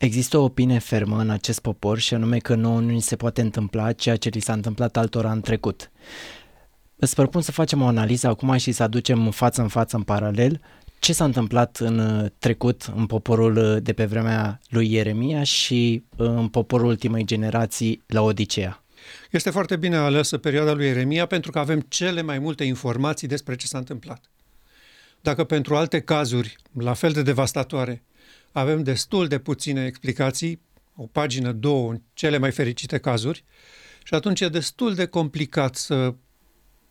Există o opinie fermă în acest popor și anume că nouă nu ni se poate întâmpla ceea ce li s-a întâmplat altora în trecut. Îți propun să facem o analiză acum și să aducem față în față în paralel ce s-a întâmplat în uh, trecut în poporul uh, de pe vremea lui Ieremia și uh, în poporul ultimei generații la Odiseea. Este foarte bine alesă perioada lui Ieremia pentru că avem cele mai multe informații despre ce s-a întâmplat. Dacă pentru alte cazuri, la fel de devastatoare, avem destul de puține explicații, o pagină, două, în cele mai fericite cazuri, și atunci e destul de complicat să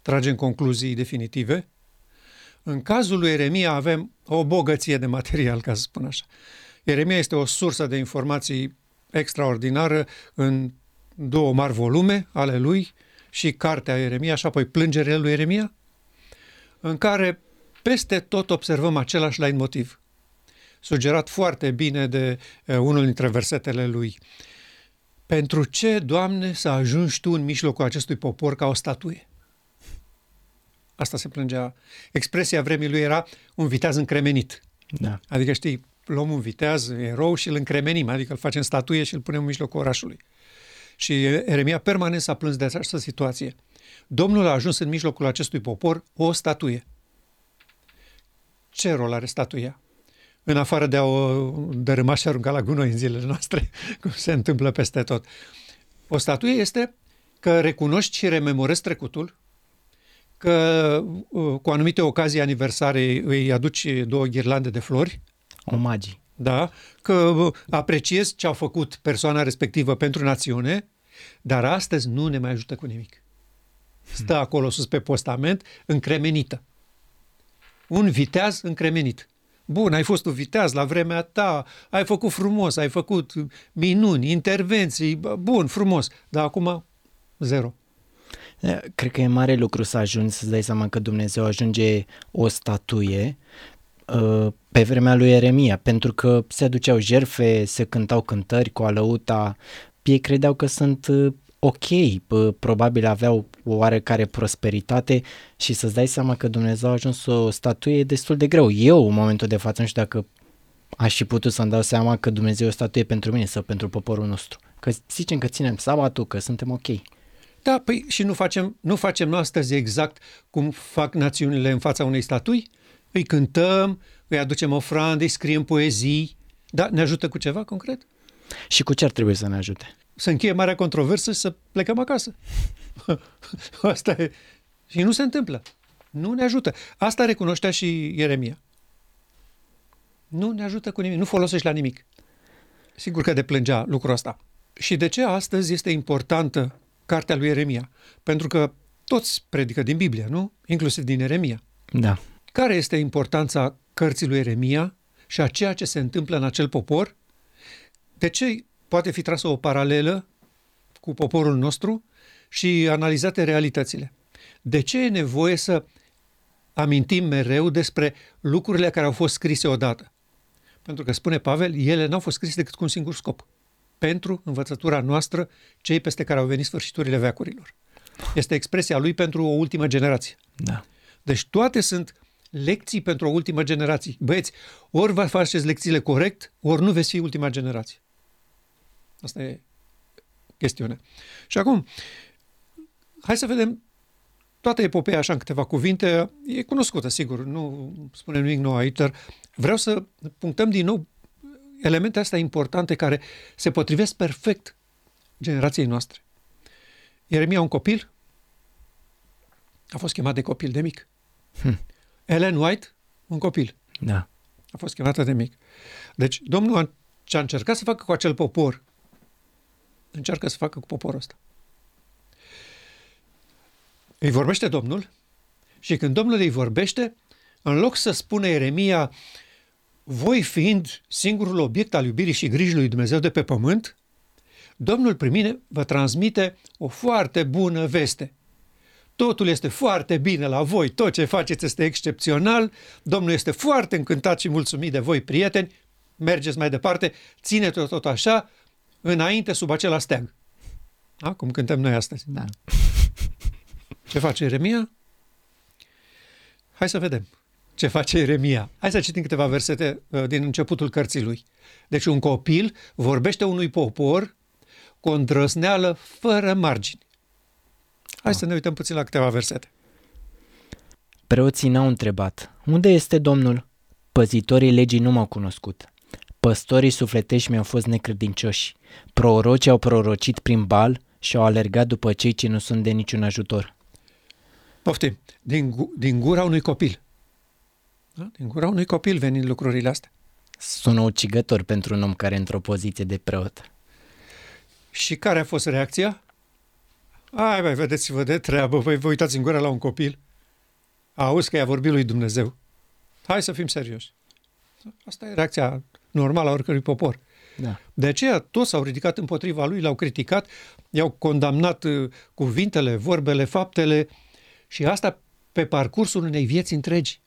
tragem concluzii definitive. În cazul lui Eremia avem o bogăție de material, ca să spun așa. Eremia este o sursă de informații extraordinară în două mari volume ale lui și cartea Eremia și apoi plângerile lui Eremia, în care peste tot observăm același motiv, sugerat foarte bine de uh, unul dintre versetele lui. Pentru ce, Doamne, să ajungi Tu în mijlocul acestui popor ca o statuie? Asta se plângea. Expresia vremii lui era un viteaz încremenit. Da. Adică, știi, luăm un viteaz erou și îl încremenim, adică îl facem statuie și îl punem în mijlocul orașului. Și Eremia permanent s-a plâns de această situație. Domnul a ajuns în mijlocul acestui popor o statuie. Ce rol are statuia? În afară de a o dărâma și arunca la gunoi în zilele noastre, cum se întâmplă peste tot. O statuie este că recunoști și rememorezi trecutul, că uh, cu anumite ocazii aniversare îi aduci două ghirlande de flori. Omagii. Da, că uh, apreciezi ce a făcut persoana respectivă pentru națiune, dar astăzi nu ne mai ajută cu nimic. Stă acolo sus pe postament, încremenită. Un viteaz încremenit. Bun, ai fost un viteaz la vremea ta, ai făcut frumos, ai făcut minuni, intervenții, bun, frumos, dar acum zero. Cred că e mare lucru să ajungi să-ți dai seama că Dumnezeu ajunge o statuie ă, pe vremea lui Eremia, pentru că se aduceau jerfe, se cântau cântări cu alăuta, ei credeau că sunt ă, ok, probabil aveau o oarecare prosperitate și să-ți dai seama că Dumnezeu a ajuns o statuie e destul de greu. Eu, în momentul de față, nu știu dacă aș fi putut să-mi dau seama că Dumnezeu e o statuie pentru mine sau pentru poporul nostru. Că zicem că ținem sabatul, că suntem ok. Da, păi și nu facem, nu facem noi astăzi exact cum fac națiunile în fața unei statui? Îi cântăm, îi aducem ofrande, îi scriem poezii. Da, ne ajută cu ceva concret? Și cu ce ar trebui să ne ajute? Să încheie marea controversă și să plecăm acasă. Asta e. Și nu se întâmplă. Nu ne ajută. Asta recunoștea și Ieremia. Nu ne ajută cu nimic. Nu folosești la nimic. Sigur că deplângea lucrul ăsta. Și de ce astăzi este importantă cartea lui Eremia. Pentru că toți predică din Biblie, nu? Inclusiv din Eremia. Da. Care este importanța cărții lui Eremia și a ceea ce se întâmplă în acel popor? De ce poate fi trasă o paralelă cu poporul nostru și analizate realitățile? De ce e nevoie să amintim mereu despre lucrurile care au fost scrise odată? Pentru că, spune Pavel, ele n-au fost scrise decât cu un singur scop – pentru învățătura noastră, cei peste care au venit sfârșiturile veacurilor. Este expresia lui pentru o ultimă generație. Da. Deci toate sunt lecții pentru o ultimă generație. Băieți, ori vă faceți lecțiile corect, ori nu veți fi ultima generație. Asta e chestiunea. Și acum, hai să vedem toată epopeea așa în câteva cuvinte. E cunoscută, sigur, nu spunem nimic nou aici, dar vreau să punctăm din nou elemente astea importante care se potrivesc perfect generației noastre. Ieremia, un copil, a fost chemat de copil de mic. Hm. Ellen White, un copil. Da. A fost chemată de mic. Deci, Domnul ce a încercat să facă cu acel popor, încearcă să facă cu poporul ăsta. Îi vorbește Domnul și când Domnul îi vorbește, în loc să spună Ieremia, voi fiind singurul obiect al iubirii și grijii lui Dumnezeu de pe pământ, Domnul prin mine vă transmite o foarte bună veste. Totul este foarte bine la voi, tot ce faceți este excepțional, Domnul este foarte încântat și mulțumit de voi, prieteni, mergeți mai departe, țineți-o tot așa, înainte sub acela steag. Da? Cum cântăm noi astăzi. Da. Ce face Eremia? Hai să vedem ce face Ieremia. Hai să citim câteva versete uh, din începutul cărții lui. Deci un copil vorbește unui popor cu o îndrăzneală fără margini. Hai să ne uităm puțin la câteva versete. Preoții n-au întrebat, unde este Domnul? Păzitorii legii nu m-au cunoscut. Păstorii sufletești mi-au fost necredincioși. Prorocii au prorocit prin bal și au alergat după cei ce nu sunt de niciun ajutor. Poftim, din, gu- din gura unui copil. Da? Din gura unui copil venind lucrurile astea. Sună ucigător pentru un om care e într-o poziție de preot. Și care a fost reacția? Ai, mai vedeți-vă de treabă, voi vă uitați în gură la un copil. Auzi că i-a vorbit lui Dumnezeu. Hai să fim serioși. Asta e reacția normală a oricărui popor. Da. De aceea toți s-au ridicat împotriva lui, l-au criticat, i-au condamnat uh, cuvintele, vorbele, faptele și asta pe parcursul unei vieți întregi.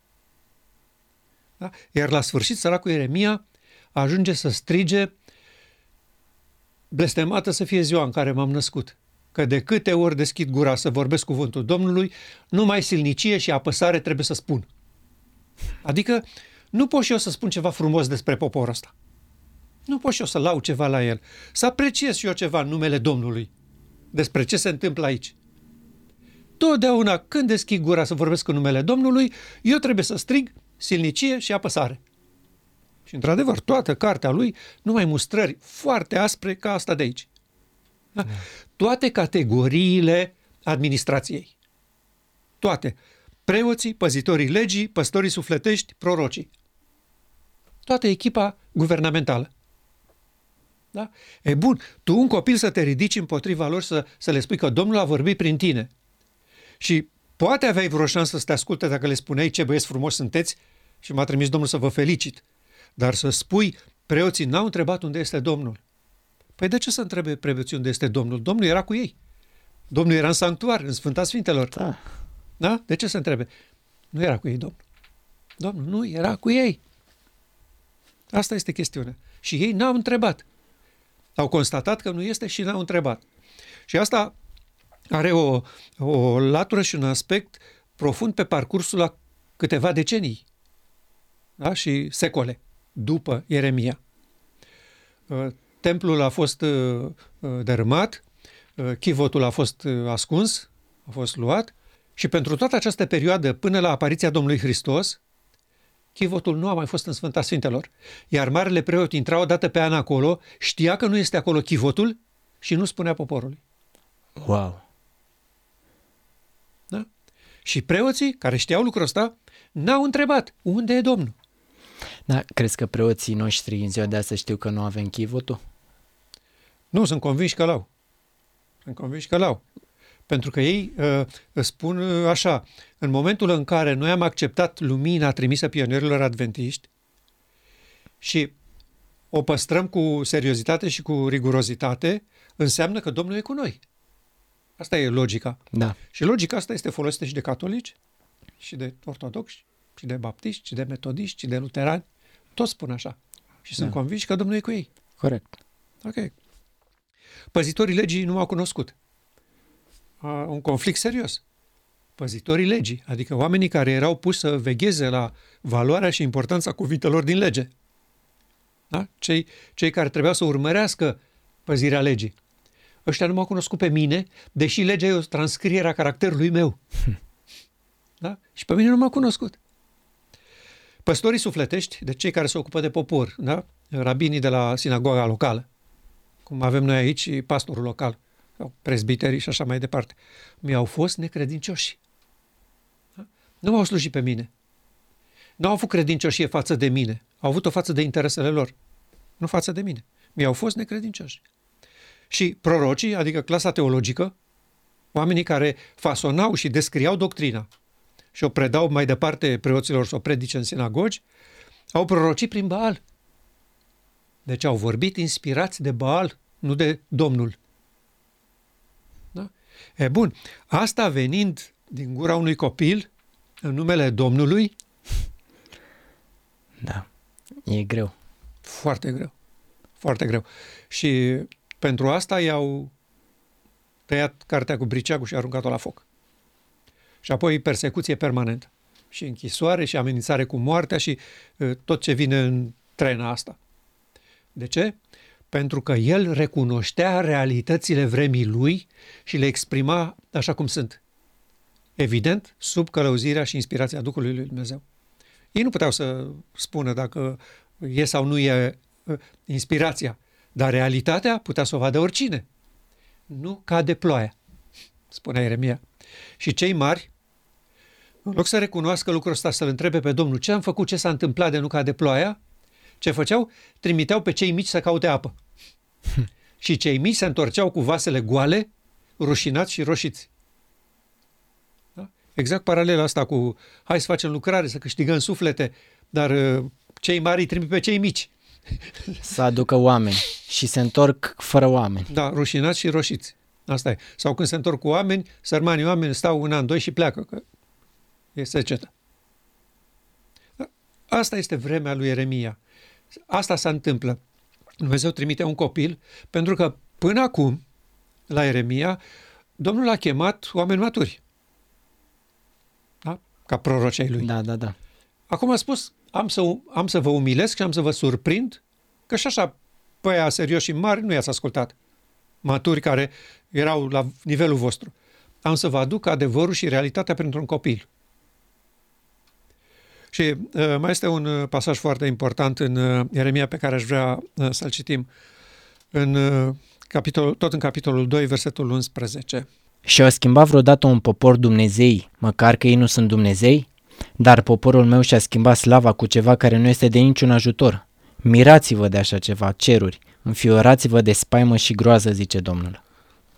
Da? Iar la sfârșit, săracul Ieremia ajunge să strige blestemată să fie ziua în care m-am născut. Că de câte ori deschid gura să vorbesc cuvântul Domnului, numai silnicie și apăsare trebuie să spun. Adică nu pot și eu să spun ceva frumos despre poporul ăsta. Nu pot și eu să lau ceva la el. Să apreciez și eu ceva în numele Domnului. Despre ce se întâmplă aici. Totdeauna când deschid gura să vorbesc în numele Domnului, eu trebuie să strig silnicie și apăsare. Și într-adevăr, toată cartea lui, numai mustrări foarte aspre ca asta de aici. Da? Toate categoriile administrației. Toate. Preoții, păzitorii legii, păstorii sufletești, prorocii. Toată echipa guvernamentală. Da? E bun, tu un copil să te ridici împotriva lor să, să le spui că Domnul a vorbit prin tine. Și poate aveai vreo șansă să te asculte dacă le spuneai ce băieți frumos sunteți și m-a trimis Domnul să vă felicit. Dar să spui, preoții n-au întrebat unde este Domnul. Păi de ce să întrebe preoții unde este Domnul? Domnul era cu ei. Domnul era în sanctuar, în Sfânta Sfintelor. Da. Da? De ce să întrebe? Nu era cu ei Domnul. Domnul nu era cu ei. Asta este chestiunea. Și ei n-au întrebat. Au constatat că nu este și n-au întrebat. Și asta are o, o latură și un aspect profund pe parcursul la câteva decenii da? și secole după Ieremia. Uh, templul a fost uh, uh, dărâmat, chivotul a fost ascuns, a fost luat și pentru toată această perioadă, până la apariția Domnului Hristos, chivotul nu a mai fost în Sfânta Sfintelor. Iar marele preot intra o dată pe an acolo, știa că nu este acolo chivotul și nu spunea poporului. Wow. Da? Și preoții, care știau lucrul ăsta, n-au întrebat unde e Domnul. Da, crezi că preoții noștri în ziua de azi știu că nu avem chivotul? Nu, sunt convinși că l-au. Sunt convinși că l-au. Pentru că ei uh, spun uh, așa, în momentul în care noi am acceptat lumina trimisă pionierilor adventiști și o păstrăm cu seriozitate și cu rigurozitate, înseamnă că Domnul e cu noi. Asta e logica. Da. Și logica asta este folosită și de catolici, și de ortodoxi, și de baptiști, și de metodiști, și de luterani. Toți spun așa. Și sunt Da. convinși că Domnul e cu ei. Corect. Ok. Păzitorii legii nu m-au cunoscut. A, un conflict serios. Păzitorii legii, adică oamenii care erau puși să vegheze la valoarea și importanța cuvintelor din lege. Da? Cei, cei care trebuiau să urmărească păzirea legii. Ăștia nu m-au cunoscut pe mine, deși legea e o transcriere a caracterului meu. Da? Și pe mine nu m-au cunoscut. Păstorii sufletești, de cei care se ocupă de popor, da? rabinii de la sinagoga locală, cum avem noi aici și pastorul local, sau prezbiterii și așa mai departe, mi-au fost necredincioși. Da? Nu m-au slujit pe mine. Nu au avut credincioșie față de mine. Au avut o față de interesele lor. Nu față de mine. Mi-au fost necredincioși. Și prorocii, adică clasa teologică, oamenii care fasonau și descriau doctrina și o predau mai departe preoților să o predice în sinagogi, au prorocit prin Baal. Deci au vorbit inspirați de Baal, nu de Domnul. Da? E bun, asta venind din gura unui copil, în numele Domnului, Da. E greu. foarte greu. Foarte greu. Și pentru asta i-au tăiat cartea cu briceagul și aruncat-o la foc. Și apoi persecuție permanentă. și închisoare și amenințare cu moartea și uh, tot ce vine în trena asta. De ce? Pentru că el recunoștea realitățile vremii lui și le exprima așa cum sunt. Evident, sub călăuzirea și inspirația Duhului lui Dumnezeu. Ei nu puteau să spună dacă e sau nu e uh, inspirația, dar realitatea putea să o vadă oricine. Nu cade ploaia, spunea Ieremia. Și cei mari, în loc să recunoască lucrul ăsta, să-l întrebe pe Domnul ce am făcut, ce s-a întâmplat de nu cade ploaia, ce făceau? Trimiteau pe cei mici să caute apă. și cei mici se întorceau cu vasele goale, rușinați și roșiți. Da? Exact paralela asta cu hai să facem lucrare, să câștigăm suflete, dar uh, cei mari îi trimit pe cei mici. să aducă oameni și se întorc fără oameni. Da, rușinați și roșiți. Asta e. Sau când se întorc cu oameni, sărmanii oameni stau un an, doi și pleacă, că e secetă. Asta este vremea lui Eremia. Asta se întâmplă. Dumnezeu trimite un copil, pentru că până acum, la Eremia, Domnul a chemat oameni maturi. Da? Ca prorocei lui. Da, da, da. Acum a spus, am să, am să vă umilesc și am să vă surprind, că și așa, pe aia serios și mari nu i-ați ascultat. Maturi care erau la nivelul vostru. Am să vă aduc adevărul și realitatea pentru un copil. Și uh, mai este un uh, pasaj foarte important în uh, Ieremia pe care aș vrea uh, să-l citim. În, uh, capitol, tot în capitolul 2, versetul 11. Și au schimbat vreodată un popor Dumnezei, măcar că ei nu sunt Dumnezei? Dar poporul meu și-a schimbat slava cu ceva care nu este de niciun ajutor. Mirați-vă de așa ceva, ceruri, înfiorați-vă de spaimă și groază, zice Domnul.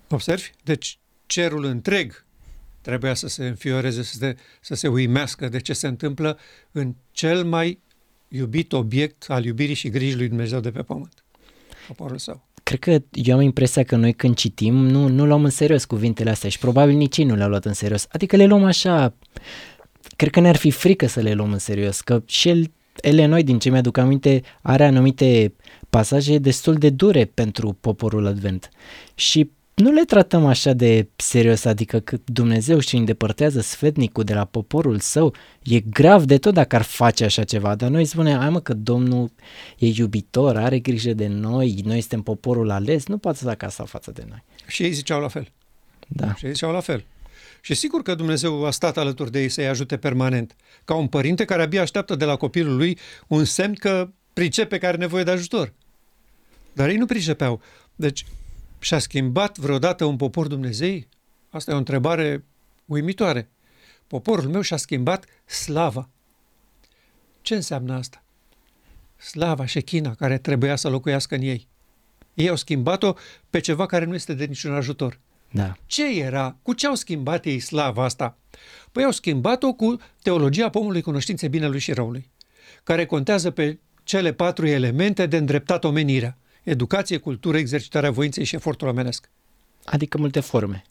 Observi? Deci cerul întreg trebuia să se înfioreze, să se, să se uimească de ce se întâmplă în cel mai iubit obiect al iubirii și grijii lui Dumnezeu de pe pământ, poporul său. Cred că eu am impresia că noi când citim nu, nu luăm în serios cuvintele astea și probabil nici ei nu le-au luat în serios. Adică le luăm așa, cred că ne-ar fi frică să le luăm în serios, că și el, ele noi, din ce mi-aduc aminte, are anumite pasaje destul de dure pentru poporul advent. Și nu le tratăm așa de serios, adică că Dumnezeu și îndepărtează sfetnicul de la poporul său, e grav de tot dacă ar face așa ceva, dar noi spunem, hai mă că Domnul e iubitor, are grijă de noi, noi suntem poporul ales, nu poate să facă asta față de noi. Și ei ziceau la fel. Da. Și ei ziceau la fel. Și sigur că Dumnezeu a stat alături de ei să-i ajute permanent, ca un părinte care abia așteaptă de la copilul lui un semn că pricepe că are nevoie de ajutor. Dar ei nu pricepeau. Deci și-a schimbat vreodată un popor Dumnezei? Asta e o întrebare uimitoare. Poporul meu și-a schimbat slava. Ce înseamnă asta? Slava și china care trebuia să locuiască în ei. Ei au schimbat-o pe ceva care nu este de niciun ajutor. Da. Ce era? Cu ce au schimbat ei slava asta? Păi au schimbat-o cu teologia pomului cunoștinței binelui și răului, care contează pe cele patru elemente de îndreptat omenirea educație, cultură, exercitarea voinței și efortul omenesc. Adică multe forme.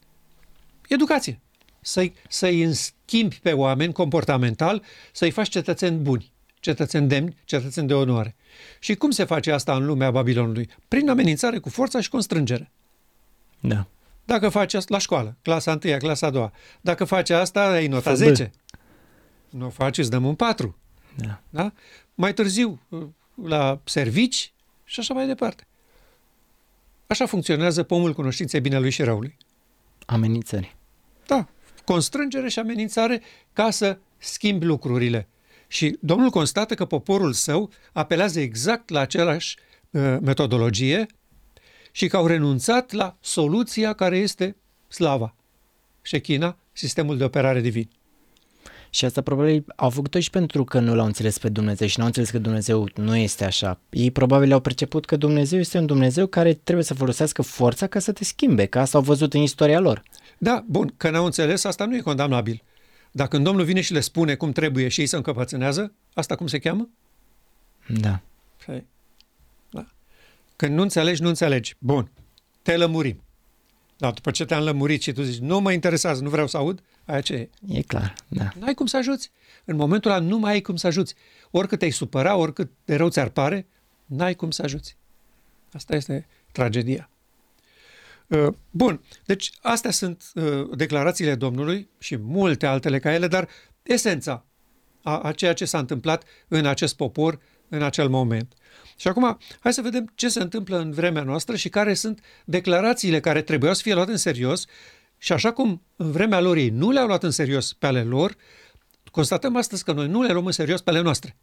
Educație. Să-i, să-i schimbi pe oameni comportamental, să-i faci cetățeni buni, cetățeni demni, cetățeni de onoare. Și cum se face asta în lumea Babilonului? Prin amenințare cu forța și constrângere. Da. Dacă faci asta la școală, clasa 1, clasa a doua, dacă faci asta, ai nota Fă 10. Nu o faci, îți dăm un 4. Da. da. Mai târziu, la servici, și așa mai departe. Așa funcționează pomul cunoștinței binelui și răului. Amenințări. Da, constrângere și amenințare ca să schimbi lucrurile. Și Domnul constată că poporul său apelează exact la același uh, metodologie și că au renunțat la soluția care este slava, șechina, sistemul de operare divin. Și asta probabil au făcut-o și pentru că nu l-au înțeles pe Dumnezeu și nu au înțeles că Dumnezeu nu este așa. Ei probabil au perceput că Dumnezeu este un Dumnezeu care trebuie să folosească forța ca să te schimbe, că asta au văzut în istoria lor. Da, bun, că n-au înțeles, asta nu e condamnabil. Dacă când Domnul vine și le spune cum trebuie și ei se încăpățânează, asta cum se cheamă? Da. Păi, da. Când nu înțelegi, nu înțelegi. Bun, te lămurim. Dar după ce te-am lămurit și tu zici, nu mă interesează, nu vreau să aud, aia ce e? E clar, da. N-ai cum să ajuți. În momentul ăla nu mai ai cum să ajuți. Oricât te-ai supăra, oricât de rău ți-ar pare, n-ai cum să ajuți. Asta este tragedia. Uh, bun, deci astea sunt uh, declarațiile Domnului și multe altele ca ele, dar esența, a, a ceea ce s-a întâmplat în acest popor în acel moment. Și acum, hai să vedem ce se întâmplă în vremea noastră și care sunt declarațiile care trebuiau să fie luate în serios și așa cum în vremea lor ei nu le-au luat în serios pe ale lor, constatăm astăzi că noi nu le luăm în serios pe ale noastre.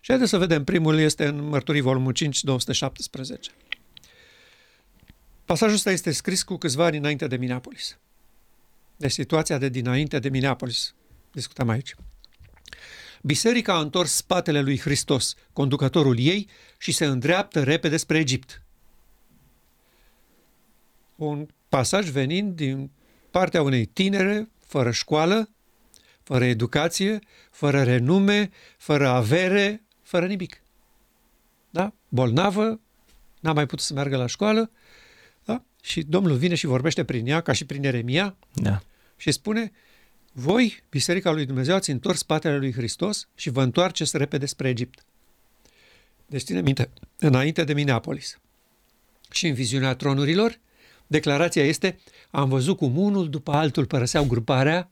Și haideți să vedem, primul este în Mărturii, volumul 5, 217. Pasajul ăsta este scris cu câțiva ani înainte de Minneapolis. De situația de dinainte de Minneapolis. Discutăm aici. Biserica a întors spatele lui Hristos, conducătorul ei, și se îndreaptă repede spre Egipt. Un pasaj venind din partea unei tinere, fără școală, fără educație, fără renume, fără avere, fără nimic. Da? Bolnavă, n-a mai putut să meargă la școală, da? și Domnul vine și vorbește prin ea, ca și prin Eremia, Da. și spune, voi, Biserica lui Dumnezeu, ați întors spatele lui Hristos și vă întoarceți repede spre Egipt. Deci ține minte, înainte de Minneapolis. Și în viziunea tronurilor, declarația este, am văzut cum unul după altul părăseau gruparea,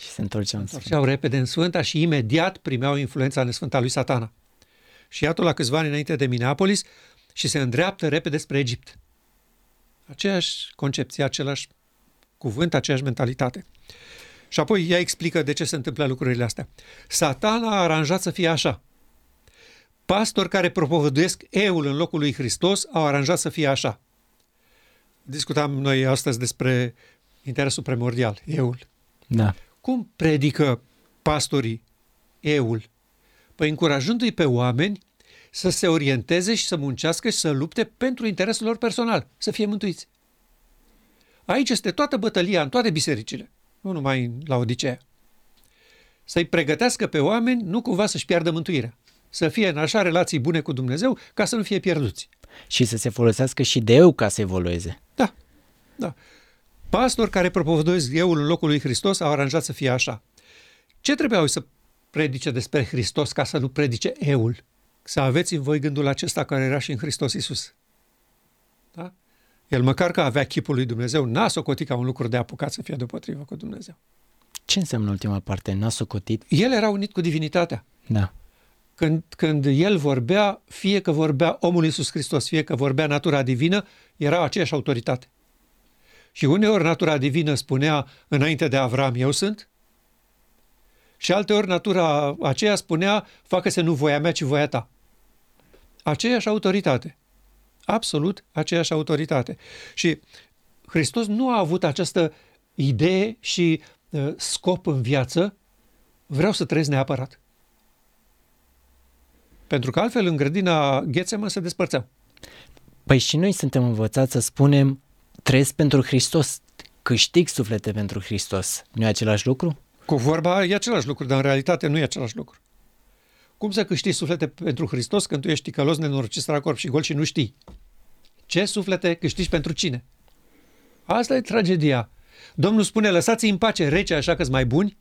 Și se întorceau în întorceau repede în Sfânta și imediat primeau influența nesfânta lui satana. Și iată la câțiva ani înainte de Minneapolis și se îndreaptă repede spre Egipt. Aceeași concepție, același cuvânt, aceeași mentalitate. Și apoi ea explică de ce se întâmplă lucrurile astea. Satana a aranjat să fie așa. Pastori care propovăduiesc eul în locul lui Hristos au aranjat să fie așa. Discutam noi astăzi despre interesul primordial, eul. Da. Cum predică pastorii eul? Păi încurajându-i pe oameni să se orienteze și să muncească și să lupte pentru interesul lor personal, să fie mântuiți. Aici este toată bătălia în toate bisericile, nu numai la Odiseea. Să-i pregătească pe oameni nu cumva să-și piardă mântuirea, să fie în așa relații bune cu Dumnezeu ca să nu fie pierduți. Și să se folosească și de eu ca să evolueze. Da, da. Pastori care propovăduiesc euul în locul lui Hristos au aranjat să fie așa. Ce trebuiau să predice despre Hristos ca să nu predice euul? Să aveți în voi gândul acesta care era și în Hristos Isus. Da? El măcar că avea chipul lui Dumnezeu, n-a socotit ca un lucru de apucat să fie deopotrivă cu Dumnezeu. Ce înseamnă ultima parte? N-a socotit? El era unit cu divinitatea. Da. Când, când el vorbea, fie că vorbea omul Iisus Hristos, fie că vorbea natura divină, era aceeași autoritate. Și uneori natura divină spunea înainte de Avram, eu sunt, și alteori natura aceea spunea, facă-se nu voia mea, ci voia ta. Aceeași autoritate. Absolut aceeași autoritate. Și Hristos nu a avut această idee și uh, scop în viață, vreau să trăiesc neapărat. Pentru că altfel în grădina Ghețemă se despărțeau. Păi și noi suntem învățați să spunem trăiesc pentru Hristos, câștig suflete pentru Hristos. Nu e același lucru? Cu vorba e același lucru, dar în realitate nu e același lucru. Cum să câștigi suflete pentru Hristos când tu ești ticălos, nenorocit, corp și gol și nu știi? Ce suflete câștigi pentru cine? Asta e tragedia. Domnul spune, lăsați în pace rece așa că mai buni.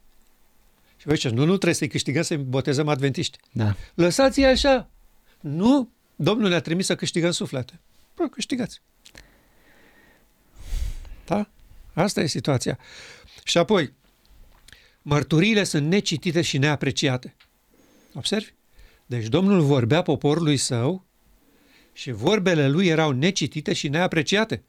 Și voi ziceți, nu, nu trebuie să-i câștigăm, să-i botezăm adventiști. Da. Lăsați-i așa. Nu, Domnul ne-a trimis să câștigăm suflete. Bă, câștigați. Da? Asta e situația. Și apoi, mărturiile sunt necitite și neapreciate. Observi? Deci Domnul vorbea poporului său și vorbele lui erau necitite și neapreciate.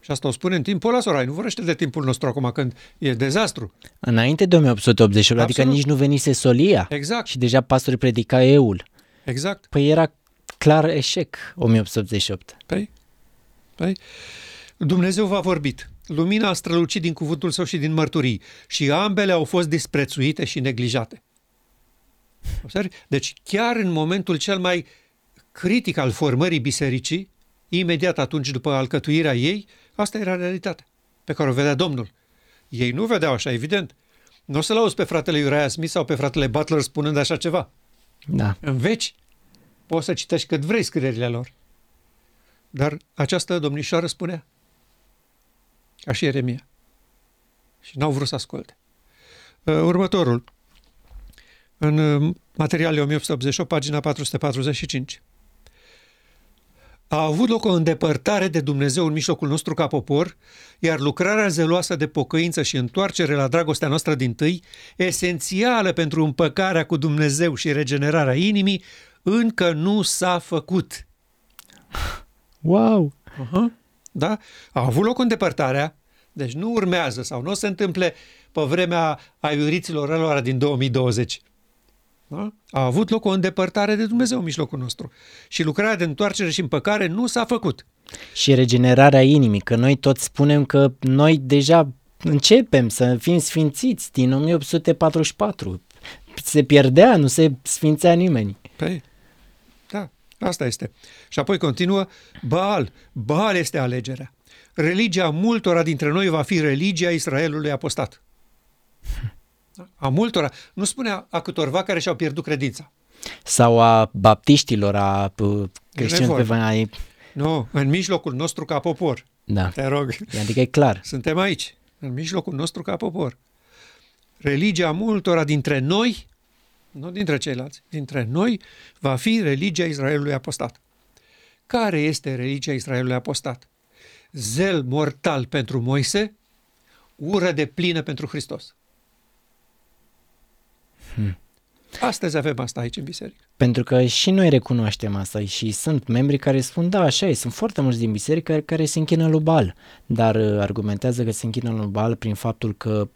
Și asta o spune în timpul ăla, nu vorbește de timpul nostru acum când e dezastru. Înainte de 1888, adică Absolut. nici nu venise solia. Exact, Și deja pastorii predica eul. exact. Păi era clar eșec 1888. Păi, păi, Dumnezeu v-a vorbit. Lumina a strălucit din cuvântul său și din mărturii și ambele au fost disprețuite și neglijate. Observi? Deci chiar în momentul cel mai critic al formării bisericii, imediat atunci după alcătuirea ei, asta era realitatea pe care o vedea Domnul. Ei nu vedeau așa, evident. Nu o să-l auzi pe fratele Uriah Smith sau pe fratele Butler spunând așa ceva. Da. În veci poți să citești cât vrei scrierile lor. Dar această domnișoară spunea, ca și Ieremia. Și n-au vrut să asculte. Uh, Următorul. În uh, materialele 1888, pagina 445. A avut loc o îndepărtare de Dumnezeu în mijlocul nostru ca popor, iar lucrarea zeloasă de pocăință și întoarcere la dragostea noastră din tâi, esențială pentru împăcarea cu Dumnezeu și regenerarea inimii, încă nu s-a făcut. Wow! Uh-huh. Da? A avut loc îndepărtarea, deci nu urmează sau nu o se întâmple pe vremea aiuriților lor din 2020. Da? A avut loc o îndepărtare de Dumnezeu în mijlocul nostru. Și lucrarea de întoarcere și împăcare nu s-a făcut. Și regenerarea inimii, că noi toți spunem că noi deja începem să fim sfințiți din 1844. Se pierdea, nu se sfințea nimeni. Păi, da, asta este. Și apoi continuă, Baal, Baal este alegerea. Religia multora dintre noi va fi religia Israelului apostat. A multora. Nu spune a câtorva care și-au pierdut credința. Sau a baptiștilor, a creștinilor pe Nu, în mijlocul nostru ca popor. Da. Te rog. Adică e clar. Suntem aici, în mijlocul nostru ca popor. Religia multora dintre noi, nu dintre ceilalți, dintre noi, va fi religia Israelului apostat. Care este religia Israelului apostat? Zel mortal pentru Moise, ură de plină pentru Hristos. Hmm. Astăzi avem asta aici în biserică. Pentru că și noi recunoaștem asta și sunt membri care spun, da, așa e, sunt foarte mulți din biserică care, care se închină lui Bal, dar uh, argumentează că se închină lui Bal prin faptul că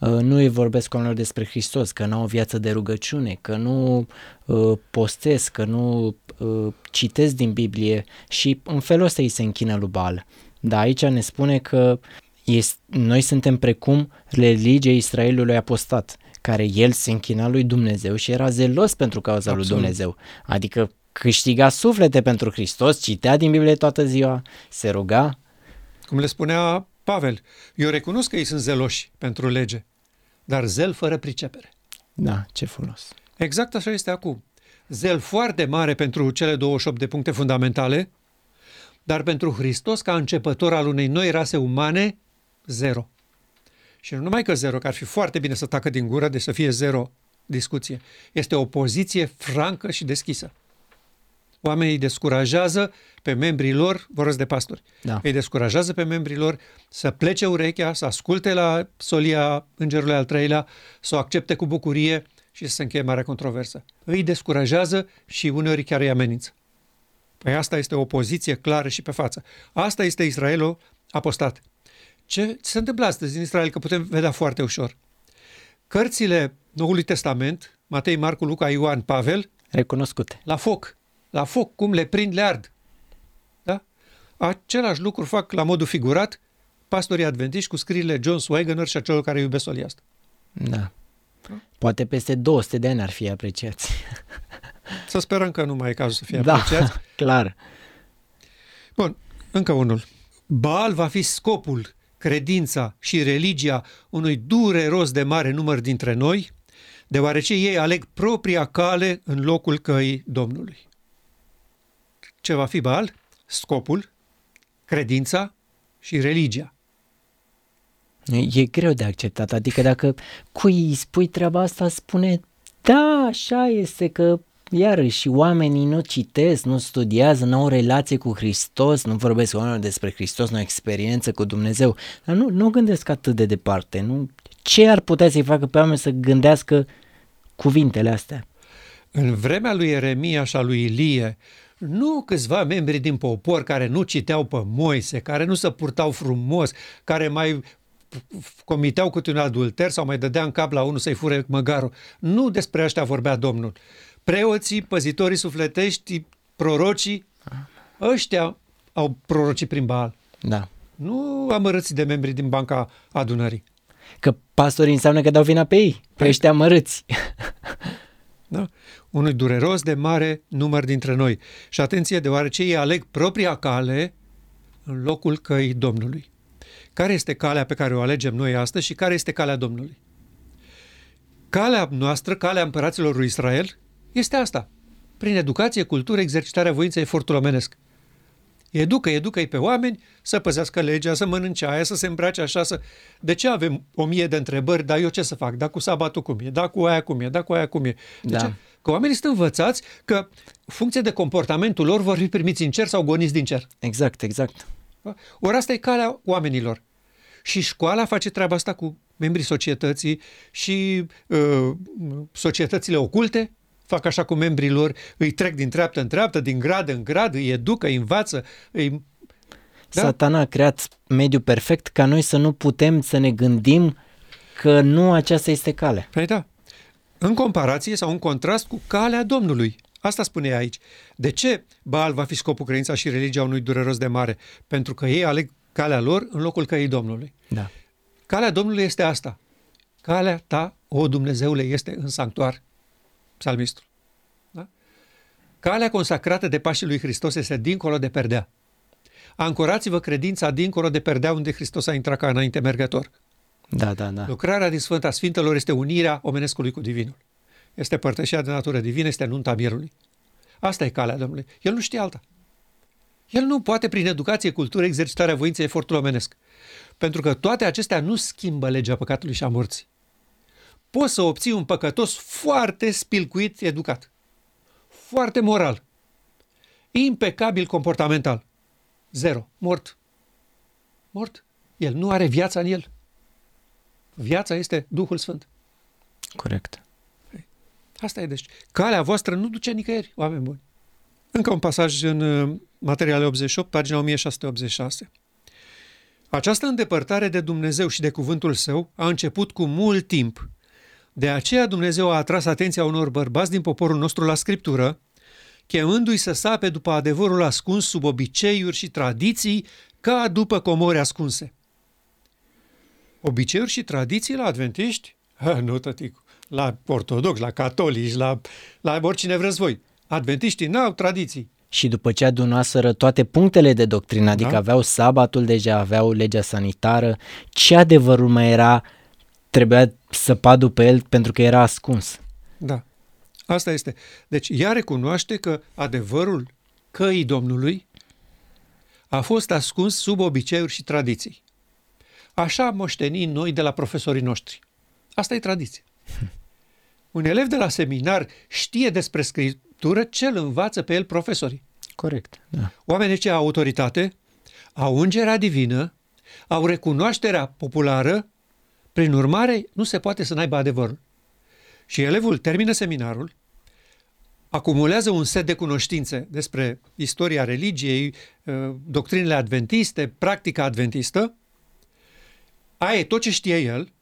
uh, nu îi vorbesc oamenilor despre Hristos, că nu au o viață de rugăciune, că nu uh, postesc, că nu uh, citesc din Biblie și în felul ăsta îi se închină lui Bal. Dar aici ne spune că este, noi suntem precum religia Israelului apostat care el se închina lui Dumnezeu și era zelos pentru cauza Absolut. lui Dumnezeu. Adică câștiga suflete pentru Hristos, citea din Biblie toată ziua, se ruga. Cum le spunea Pavel, eu recunosc că ei sunt zeloși pentru lege, dar zel fără pricepere. Da, ce frumos. Exact așa este acum. Zel foarte mare pentru cele 28 de puncte fundamentale, dar pentru Hristos ca începător al unei noi rase umane, zero. Și nu numai că zero, că ar fi foarte bine să tacă din gură, de să fie zero discuție. Este o poziție francă și deschisă. Oamenii descurajează pe membrii lor, vorbesc de pastori, da. îi descurajează pe membrii lor să plece urechea, să asculte la solia îngerului al treilea, să o accepte cu bucurie și să se încheie marea controversă. Îi descurajează și uneori chiar îi amenință. Păi asta este o poziție clară și pe față. Asta este Israelul apostat. Ce se întâmplă astăzi în Israel, că putem vedea foarte ușor. Cărțile Noului Testament, Matei, Marcu, Luca, Ioan, Pavel, recunoscute. La foc. La foc, cum le prind, le ard. Da? Același lucru fac la modul figurat pastorii adventiști cu scrierile John Swagener și a celor care iubesc solia asta. Da. Poate peste 200 de ani ar fi apreciați. Să sperăm că nu mai e cazul să fie da, apreciați. clar. Bun, încă unul. Baal va fi scopul credința și religia unui dureros de mare număr dintre noi, deoarece ei aleg propria cale în locul căii Domnului. Ce va fi Baal? Scopul, credința și religia. E greu de acceptat, adică dacă cui îi spui treaba asta, spune da, așa este că iarăși oamenii nu citesc, nu studiază, nu au relație cu Hristos, nu vorbesc cu oamenilor despre Hristos, nu au experiență cu Dumnezeu, dar nu, nu gândesc atât de departe. Nu? Ce ar putea să-i facă pe oameni să gândească cuvintele astea? În vremea lui Ieremia și a lui Ilie, nu câțiva membri din popor care nu citeau pe Moise, care nu se purtau frumos, care mai comiteau câte un adulter sau mai dădea în cap la unul să-i fure măgarul. Nu despre ăștia vorbea Domnul preoții, păzitorii sufletești, prorocii, ăștia au prorocii prin Baal. Da. Nu amărâți de membri din banca adunării. Că pastorii înseamnă că dau vina pe ei, pe păi. ăștia amărâți. Da? Unui dureros de mare număr dintre noi. Și atenție, deoarece ei aleg propria cale în locul căii Domnului. Care este calea pe care o alegem noi astăzi și care este calea Domnului? Calea noastră, calea împăraților lui Israel, este asta. Prin educație, cultură, exercitarea voinței, efortul omenesc. Educă, educă-i pe oameni să păzească legea, să mănânce aia, să se îmbrace așa, să... De ce avem o mie de întrebări, dar eu ce să fac? Da cu sabatul cum e? Da cu aia cum e? Da cu aia cum e? De da. ce? Că oamenii sunt învățați că funcție de comportamentul lor vor fi primiți în cer sau goniți din cer. Exact, exact. Ori asta e calea oamenilor. Și școala face treaba asta cu membrii societății și uh, societățile oculte fac așa cu membrii lor, îi trec din treaptă în treaptă, din grad în grad, îi educă, îi învață, îi... Da? Satana a creat mediul perfect ca noi să nu putem să ne gândim că nu aceasta este calea. Păi da. În comparație sau în contrast cu calea Domnului. Asta spune aici. De ce Baal va fi scopul credința și religia unui dureros de mare? Pentru că ei aleg calea lor în locul căii Domnului. Da. Calea Domnului este asta. Calea ta, o Dumnezeule, este în sanctuar. Psalmistul. Da? Calea consacrată de pașii lui Hristos este dincolo de perdea. Ancorați-vă credința dincolo de perdea unde Hristos a intrat ca înainte mergător. Da, da, da. Lucrarea din Sfânta Sfintelor este unirea omenescului cu Divinul. Este părtășia de natură divină, este nunta mierului. Asta e calea Domnului. El nu știe alta. El nu poate, prin educație, cultură, exercitarea voinței, efortul omenesc. Pentru că toate acestea nu schimbă legea păcatului și a morții. Poți să obții un păcătos foarte spilcuit educat, foarte moral, impecabil comportamental. Zero. Mort. Mort. El nu are viața în el. Viața este Duhul Sfânt. Corect. Asta e deci. Calea voastră nu duce nicăieri, oameni buni. Încă un pasaj în uh, materiale 88, pagina 1686. Această îndepărtare de Dumnezeu și de cuvântul său a început cu mult timp. De aceea Dumnezeu a atras atenția unor bărbați din poporul nostru la Scriptură, chemându-i să sape după adevărul ascuns sub obiceiuri și tradiții ca după comori ascunse. Obiceiuri și tradiții la adventiști? Ha, nu, tăticu. La ortodox, la catolici, la, la oricine vreți voi. Adventiștii n-au tradiții. Și după ce adunaseră toate punctele de doctrină, adică da? aveau sabatul deja, aveau legea sanitară, ce adevărul mai era, trebuia să padu pe el pentru că era ascuns. Da, asta este. Deci ea recunoaște că adevărul căii Domnului a fost ascuns sub obiceiuri și tradiții. Așa moștenim noi de la profesorii noștri. Asta e tradiție. Un elev de la seminar știe despre scriptură ce îl învață pe el profesorii. Corect. Da. Oamenii ce au autoritate, au ungerea divină, au recunoașterea populară, prin urmare nu se poate să n-aibă adevărul. Și elevul termină seminarul, acumulează un set de cunoștințe despre istoria religiei, uh, doctrinele adventiste, practica adventistă, aia e tot ce știe el,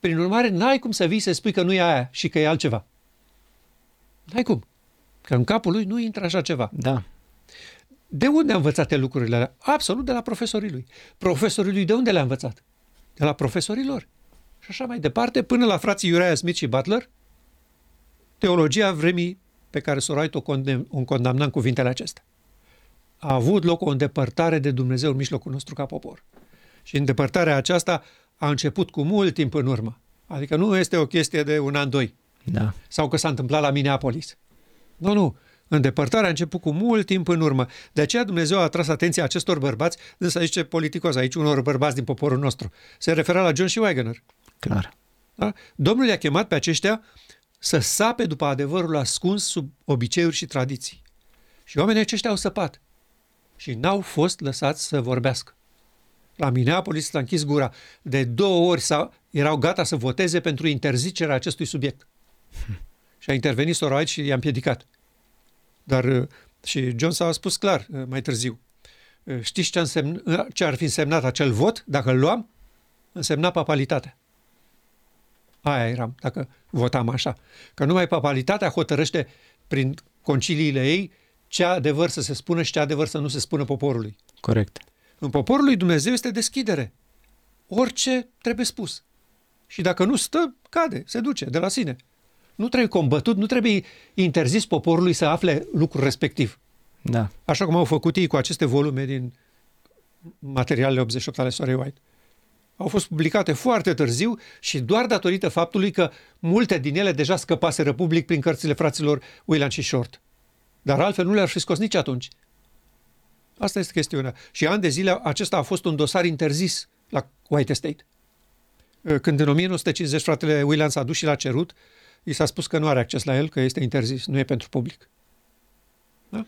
prin urmare, n-ai cum să vii să spui că nu e aia și că e altceva. N-ai cum. Că în capul lui nu intră așa ceva. Da. De unde a învățat el lucrurile alea? Absolut de la profesorii lui. Profesorii lui de unde le-a învățat? De la profesorii lor. Și așa mai departe, până la frații Uriah Smith și Butler, teologia vremii pe care Sorait o, condem, o condamna în cuvintele acestea. A avut loc o îndepărtare de Dumnezeu în mijlocul nostru ca popor. Și îndepărtarea aceasta a început cu mult timp în urmă. Adică nu este o chestie de un an, doi. Da. Sau că s-a întâmplat la Minneapolis. Nu, nu. Îndepărtarea a început cu mult timp în urmă. De aceea Dumnezeu a atras atenția acestor bărbați, însă zice politicos aici, unor bărbați din poporul nostru. Se referă la John și Wagner. Clar. Da? Domnul i-a chemat pe aceștia să sape după adevărul ascuns sub obiceiuri și tradiții. Și oamenii aceștia au săpat și n-au fost lăsați să vorbească. La Minneapolis s-a închis gura. De două ori s-a, erau gata să voteze pentru interzicerea acestui subiect. Și a intervenit sora aici și i-a împiedicat. Dar uh, și John s-a spus clar uh, mai târziu. Uh, știți ce, însemn, ce ar fi însemnat acel vot dacă îl luam? Însemna papalitatea. Aia eram, dacă votam așa. Că numai papalitatea hotărăște prin conciliile ei ce adevăr să se spună și ce adevăr să nu se spună poporului. Corect. În poporul lui Dumnezeu este deschidere. Orice trebuie spus. Și dacă nu stă, cade, se duce de la sine. Nu trebuie combătut, nu trebuie interzis poporului să afle lucrul respectiv. Da. Așa cum au făcut ei cu aceste volume din materialele 88 ale Sorei White. Au fost publicate foarte târziu și doar datorită faptului că multe din ele deja scăpase public prin cărțile fraților William și Short. Dar altfel nu le-ar fi scos nici atunci. Asta este chestiunea. Și ani de zile acesta a fost un dosar interzis la White Estate. Când în 1950 fratele William s-a dus și l-a cerut, i s-a spus că nu are acces la el, că este interzis, nu e pentru public. Da?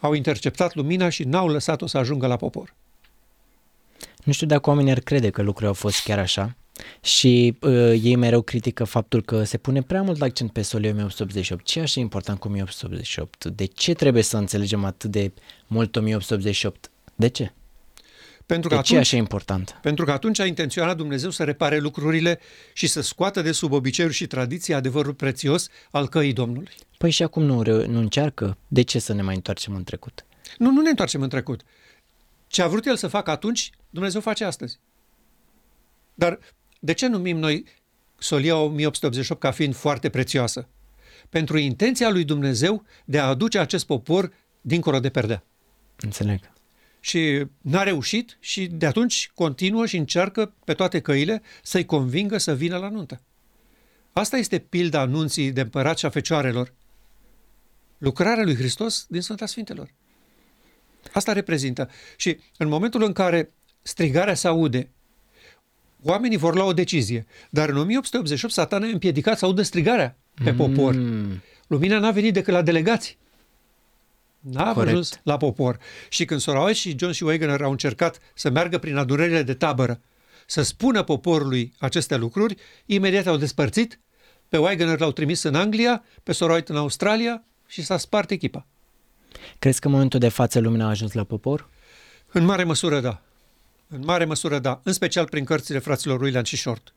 Au interceptat lumina și n-au lăsat-o să ajungă la popor. Nu știu dacă oamenii ar crede că lucrurile au fost chiar așa și uh, ei mereu critică faptul că se pune prea mult accent pe Solie 1888. Ce e așa important cu 1888? De ce trebuie să înțelegem atât de mult 1888? De ce? Pentru că De ce e atunci, așa important? pentru că atunci a intenționat Dumnezeu să repare lucrurile și să scoată de sub obiceiuri și tradiții adevărul prețios al căii Domnului. Păi și acum nu, reu- nu încearcă? De ce să ne mai întoarcem în trecut? Nu, nu ne întoarcem în trecut. Ce a vrut el să facă atunci, Dumnezeu face astăzi. Dar de ce numim noi solia 1888 ca fiind foarte prețioasă? Pentru intenția lui Dumnezeu de a aduce acest popor dincolo de perdea. Înțeleg. Și n-a reușit și de atunci continuă și încearcă pe toate căile să-i convingă să vină la nuntă. Asta este pilda anunții de împărat și a fecioarelor. Lucrarea lui Hristos din Sfânta Sfintelor. Asta reprezintă. Și în momentul în care strigarea se aude, oamenii vor lua o decizie. Dar în 1888 satana a împiedicat să audă strigarea pe popor. Mm, Lumina n-a venit decât la delegați. N-a Corect. ajuns la popor. Și când Soraoi și John și Wagner au încercat să meargă prin adunările de tabără, să spună poporului aceste lucruri, imediat au despărțit, pe Wagner l-au trimis în Anglia, pe Soraoi în Australia și s-a spart echipa. crezi că în momentul de față lumina a ajuns la popor? În mare măsură, da. În mare măsură, da. În special prin cărțile fraților William și Short.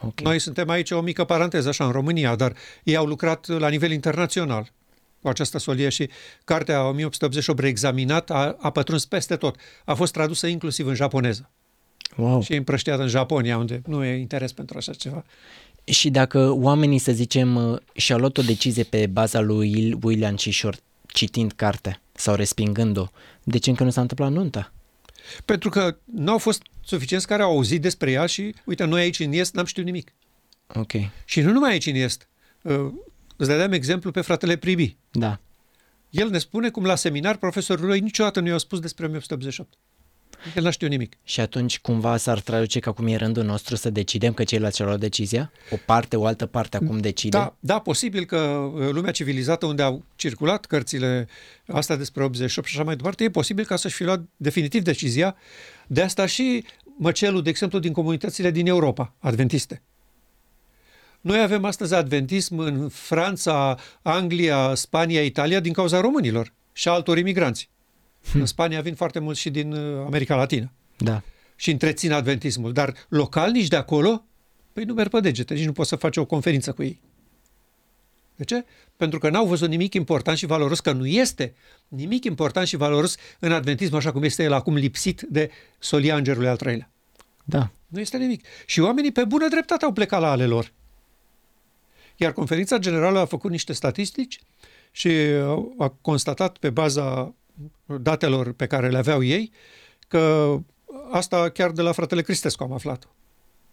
Ok. Noi suntem aici o mică paranteză, așa, în România, dar ei au lucrat la nivel internațional cu această solie și cartea 1888 reexaminat a, a pătruns peste tot. A fost tradusă inclusiv în japoneză Wow. și e împrăștiată în Japonia, unde nu e interes pentru așa ceva. Și dacă oamenii, să zicem, uh, și-au luat o decizie pe baza lui William și Short, citind cartea sau respingând-o, de ce încă nu s-a întâmplat nunta? Pentru că nu au fost suficienți care au auzit despre ea și, uite, noi aici în Est n-am știut nimic. Ok, Și nu numai aici în Est. Uh, Îți dădeam exemplu pe fratele Pribi. da. El ne spune cum la seminar profesorul lui niciodată nu i-a spus despre 1888. El n-a știut nimic. Și atunci cumva s-ar traduce că acum e rândul nostru să decidem că ceilalți și-au luat decizia? O parte, o altă parte acum decide? Da, da, posibil că uh, lumea civilizată unde au circulat cărțile astea despre 88 și așa mai departe, e posibil ca să-și fi luat definitiv decizia. De asta și măcelul, de exemplu, din comunitățile din Europa, adventiste. Noi avem astăzi adventism în Franța, Anglia, Spania, Italia din cauza românilor și a altor imigranți. În Spania vin foarte mulți și din uh, America Latină Da. și întrețin adventismul, dar local nici de acolo, păi nu merg pe degete, nici nu poți să faci o conferință cu ei. De ce? Pentru că n-au văzut nimic important și valoros, că nu este nimic important și valoros în adventism, așa cum este el acum lipsit de solia îngerului al treilea. Da. Nu este nimic. Și oamenii pe bună dreptate au plecat la ale lor. Iar conferința generală a făcut niște statistici și a constatat pe baza datelor pe care le aveau ei că asta chiar de la fratele Cristescu am aflat.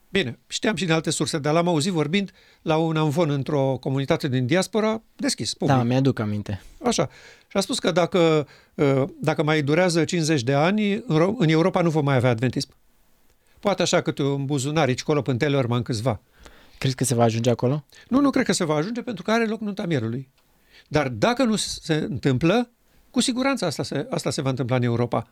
Bine, știam și din alte surse, dar l-am auzit vorbind la un amvon într-o comunitate din diaspora deschis, public. Da, mi-aduc aminte. Așa. Și a spus că dacă, uh, dacă mai durează 50 de ani, în Ro- în Europa nu vom mai avea adventism. Poate așa câte un buzunar aici, colo, în Tellerman câțiva. Crezi că se va ajunge acolo? Nu, nu cred că se va ajunge pentru că are loc nunta mierului. Dar dacă nu se întâmplă, cu siguranță asta se, asta se va întâmpla în Europa.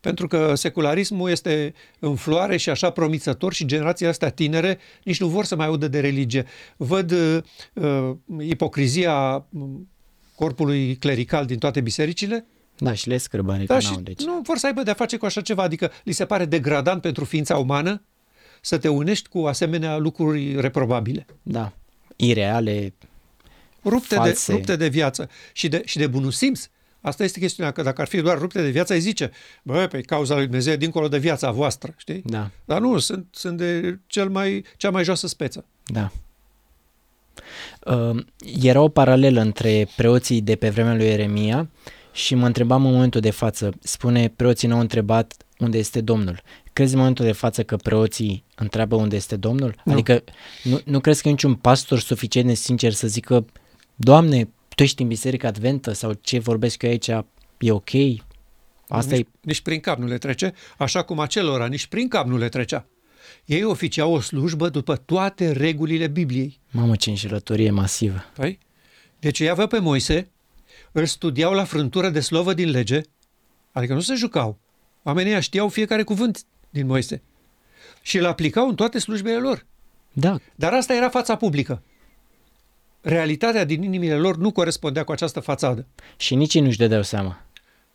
Pentru că secularismul este în floare și așa promițător și generația astea tinere nici nu vor să mai audă de religie. Văd uh, uh, ipocrizia um, corpului clerical din toate bisericile Da, și le scârbă, da, că și n-au, deci. nu vor să aibă de-a face cu așa ceva, adică li se pare degradant pentru ființa umană să te unești cu asemenea lucruri reprobabile. Da. Ireale, Rupte de, False. rupte de viață și de, și de bunul simț. Asta este chestiunea, că dacă ar fi doar rupte de viață, ai zice, bă, pe cauza lui Dumnezeu, dincolo de viața voastră, știi? da, Dar nu, sunt, sunt de cel mai, cea mai joasă speță. da. Uh, era o paralelă între preoții de pe vremea lui Ieremia și mă întrebam în momentul de față, spune preoții n-au întrebat unde este Domnul. Crezi în momentul de față că preoții întreabă unde este Domnul? Nu. Adică nu, nu crezi că e niciun pastor suficient de sincer să zică Doamne, tu ești în biserică adventă sau ce vorbesc eu aici e ok? Asta nici, e... nici prin cap nu le trece, așa cum acelora nici prin cap nu le trecea. Ei oficiau o slujbă după toate regulile Bibliei. Mamă, ce înșelătorie masivă. Păi? Deci ei aveau pe Moise, îl studiau la frântură de slovă din lege, adică nu se jucau. Oamenii ăia știau fiecare cuvânt din Moise și îl aplicau în toate slujbele lor. Da, Dar asta era fața publică. Realitatea din inimile lor nu corespundea cu această fațadă. și nici ei nu-și dădeau seama.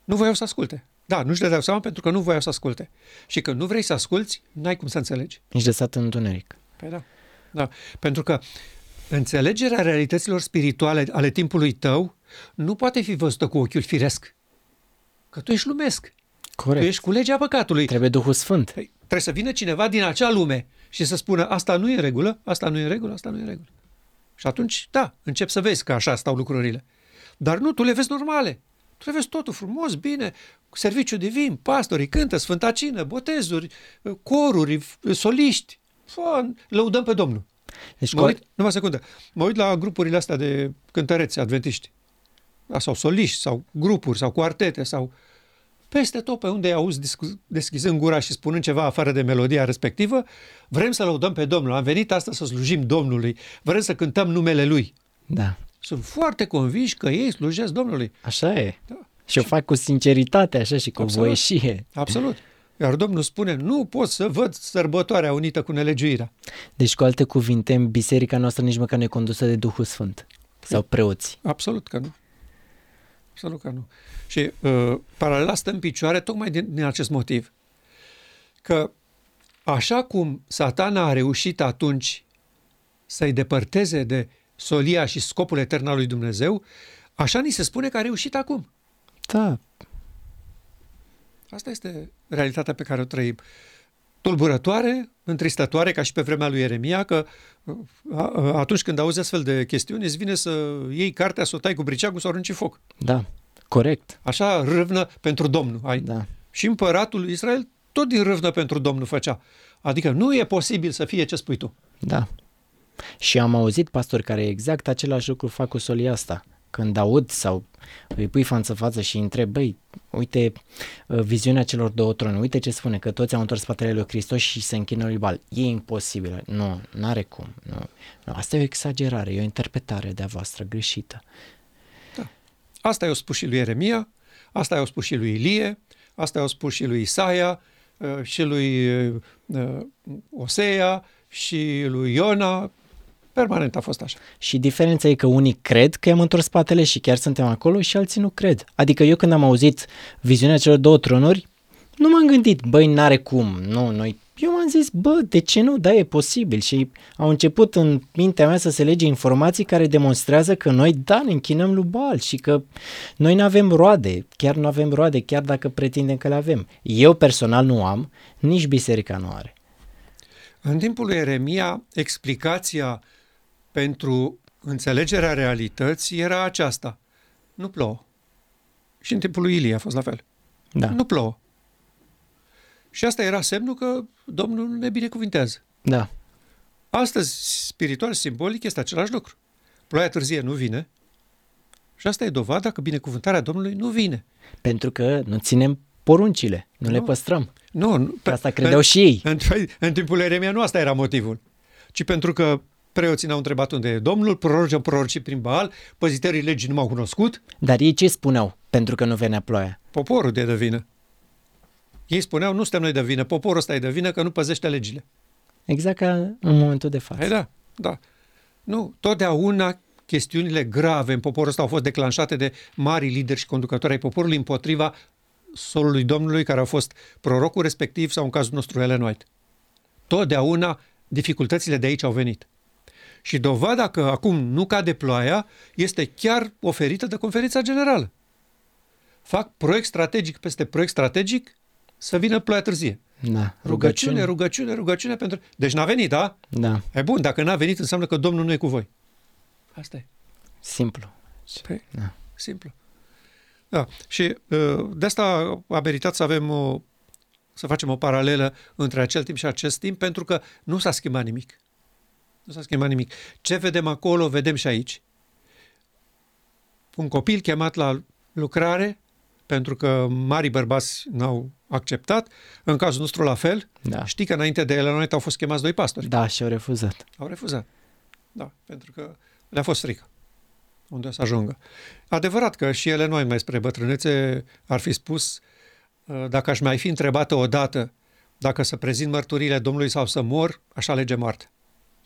Nu voiau să asculte. Da, nu-și dădeau seama pentru că nu voiau să asculte. Și când nu vrei să asculți, n-ai cum să înțelegi. Nici de sat în întuneric. Păi da. da. Pentru că înțelegerea realităților spirituale ale timpului tău nu poate fi văzută cu ochiul firesc. Că tu ești lumesc. Corect. Tu ești cu legea păcatului. Trebuie Duhul Sfânt. Păi, trebuie să vină cineva din acea lume și să spună asta nu e în regulă, asta nu e în regulă, asta nu e în regulă. Și atunci, da, încep să vezi că așa stau lucrurile. Dar nu, tu le vezi normale. Tu le vezi totul frumos, bine, serviciu divin, pastorii cântă, sfânta cină, botezuri, coruri, soliști. Fă, lăudăm pe Domnul. Deci, Mă co- uit, numai o secundă, mă uit la grupurile astea de cântăreți adventiști. Da, sau soliști, sau grupuri, sau cuartete, sau peste tot pe unde auzi discu- deschizând gura și spunând ceva afară de melodia respectivă, vrem să lăudăm pe Domnul. Am venit astăzi să slujim Domnului. Vrem să cântăm numele Lui. da, Sunt foarte convinși că ei slujesc Domnului. așa e. Da. Și o fac cu sinceritate, așa, și cu Absolut. voieșie. Absolut. Iar Domnul spune, nu pot să văd sărbătoarea unită cu nelegiuirea. Deci, cu alte cuvinte, în biserica noastră nici măcar nu e condusă de Duhul Sfânt. Sau preoți. Absolut că nu. Absolut că nu. Și uh, paralela stă în picioare tocmai din, din acest motiv. Că așa cum satana a reușit atunci să-i depărteze de solia și scopul etern al lui Dumnezeu, așa ni se spune că a reușit acum. Da, Asta este realitatea pe care o trăim. Tulburătoare, întristătoare, ca și pe vremea lui Ieremia, că uh, a- a- atunci când auzi astfel de chestiuni, îți vine să iei cartea, să o tai cu briceagul, să o arunci în foc. da, corect. Așa râvnă pentru Domnul. Ai. Da. Și împăratul lui Israel tot din râvnă pentru Domnul făcea. Adică nu e posibil să fie ce spui tu. Da. Și am auzit pastori care exact același lucru fac cu solia asta. Când aud sau îi pui față față și îi întreb, băi, uite uh, viziunea celor două trone, uite ce spune, că toți au întors spatele lui Hristos și se închină lui Bal. E imposibil. Nu, n-are cum. Nu. nu. Asta e o exagerare, e o interpretare de-a voastră greșită. Asta i-au spus și lui Ieremia, asta i-au spus și lui Ilie, asta i-au spus și lui Isaia, uh, și lui uh, Osea, și lui Iona. Permanent a fost așa. Și diferența e că unii cred că i-am întors spatele și chiar suntem acolo și alții nu cred. Adică eu când am auzit viziunea celor două tronuri, nu m-am gândit, băi, n-are cum, nu, noi... Eu m-am zis, bă, de ce nu? Da, e posibil. Și au început în mintea mea să se lege informații care demonstrează că noi, da, ne închinăm lui Baal și că noi nu avem roade, chiar nu avem roade, chiar dacă pretindem că le avem. Eu personal nu am, nici biserica nu are. În timpul lui Ieremia, explicația pentru înțelegerea realității era aceasta. Nu plouă. Și în timpul lui Ilie a fost la fel. Da, Nu plouă. Și asta era semnul că Domnul ne binecuvintează. da, Astăzi, spiritual și simbolic, este același lucru. Ploaia târzie nu vine și asta e dovada că binecuvântarea Domnului nu vine. pentru că nu ținem poruncile, nu, Nu. le păstrăm. Nu, nu Pe asta credeau și ei. În, în timpul lui Eremia nu asta era motivul, ci pentru că preoții n-au întrebat unde e Domnul, prorocii au prorocit prin Baal, păzitorii legii nu m-au cunoscut, Dar ei ce spuneau pentru că nu venea ploaia? poporul de de vină. Ei spuneau, nu suntem noi de vină, poporul ăsta e de vină că nu păzește legile. Exact ca în momentul de față. Hai da, da. Nu, totdeauna chestiunile grave în poporul ăsta au fost declanșate de mari lideri și conducători ai poporului împotriva solului Domnului, care au fost prorocul respectiv sau în cazul nostru Ellen White. Totdeauna dificultățile de aici au venit. Și dovada că acum nu cade ploaia este chiar oferită de conferința generală. Fac proiect strategic peste proiect strategic să vină ploaia târzie. Da, Rugăciune, rugăciune, rugăciune pentru... Deci n-a venit, da? Da, E bun, dacă n-a venit, înseamnă că Domnul nu e cu voi. Asta e. simplu. Păi, Da. simplu. Da. Și uh, de asta a meritat să avem o, să facem o paralelă între acel timp și acest timp, pentru că nu s-a schimbat nimic. Nu s-a schimbat nimic. Ce vedem acolo, vedem și aici. Un copil chemat la lucrare, pentru că mari bărbați n-au acceptat, în cazul nostru la fel. Da. Știi că înainte de Ellen White au fost chemați doi pastori. Da, și au refuzat. Au refuzat. Da, pentru că le-a fost frică unde o să ajungă. Adevărat că și ele noi mai spre bătrânețe ar fi spus, uh, dacă aș mai fi întrebată odată dacă să prezint mărturile Domnului sau să mor, aș alege moarte.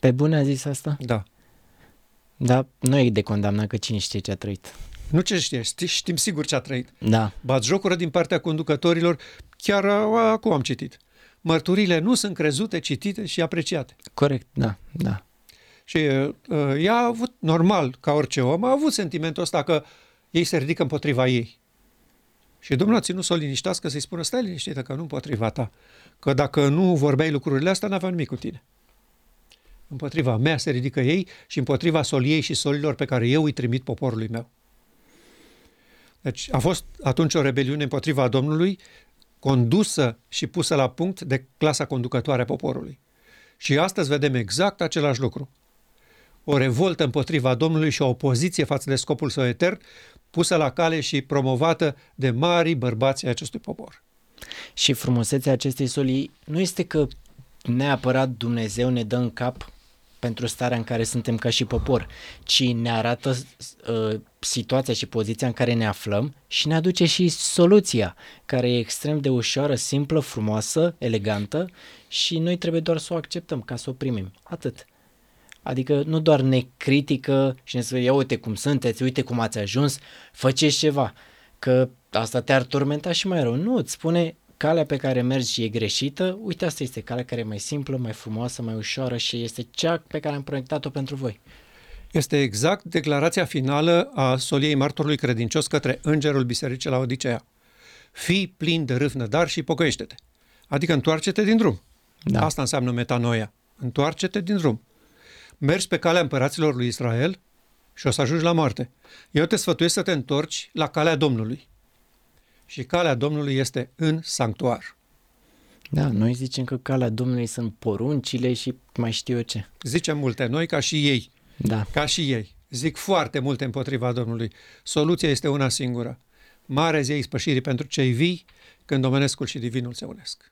Pe bune a zis asta? Da. Da, nu e de condamnat că cine știe ce a trăit. Nu ce știe, știm, știm sigur ce a trăit. Da, Bați jocură din partea conducătorilor, chiar uh, acum am citit. Mărturile nu sunt crezute, citite și apreciate. corect, da, da. Și uh, ea a avut, normal, ca orice om, a avut sentimentul ăsta că ei se ridică împotriva ei. Și Domnul a ținut să o liniștească, să-i spună, stai liniștită că nu împotriva ta. Că dacă nu vorbeai lucrurile astea, n-avea nimic cu tine. Împotriva mea se ridică ei și împotriva soliei și solilor pe care eu îi trimit poporului meu. Deci a fost atunci o rebeliune împotriva Domnului, condusă și pusă la punct de clasa conducătoare a poporului. Și astăzi vedem exact același lucru. O revoltă împotriva Domnului și o opoziție față de scopul său etern, pusă la cale și promovată de mari bărbați ai acestui popor. Și frumusețea acestei solii nu este că neapărat Dumnezeu ne dă în cap pentru starea în care suntem ca și popor, ci ne arată uh, situația și poziția în care ne aflăm și ne aduce și soluția, care e extrem de ușoară, simplă, frumoasă, elegantă și noi trebuie doar să o acceptăm ca să o primim. Atât. Adică nu doar ne critică și ne spune, ia uite cum sunteți, uite cum ați ajuns, faceți ceva, că asta te-ar turmenta și mai rău. Nu, îți spune calea pe care mergi e greșită, uite asta este calea care e mai simplă, mai frumoasă, mai ușoară și este cea pe care am proiectat-o pentru voi. Este exact declarația finală a soliei martorului credincios către îngerul bisericii la Odiseea. Fii plin de râvnă, dar și pocăiește-te. Adică întoarce-te din drum. Da. Asta înseamnă metanoia. Întoarce-te din drum. Mergi pe calea împăraților lui Israel și o să ajungi la moarte. Eu te sfătuiesc să te întorci la calea Domnului. Și calea Domnului este în sanctuar. Da, noi zicem că calea Domnului sunt poruncile și mai știu eu ce. Zicem multe noi ca și ei. Da, Ca și ei. Zic foarte multe împotriva Domnului. Soluția este una singură. Mare zi a ispășirii pentru cei vii când omenescul și divinul se unesc.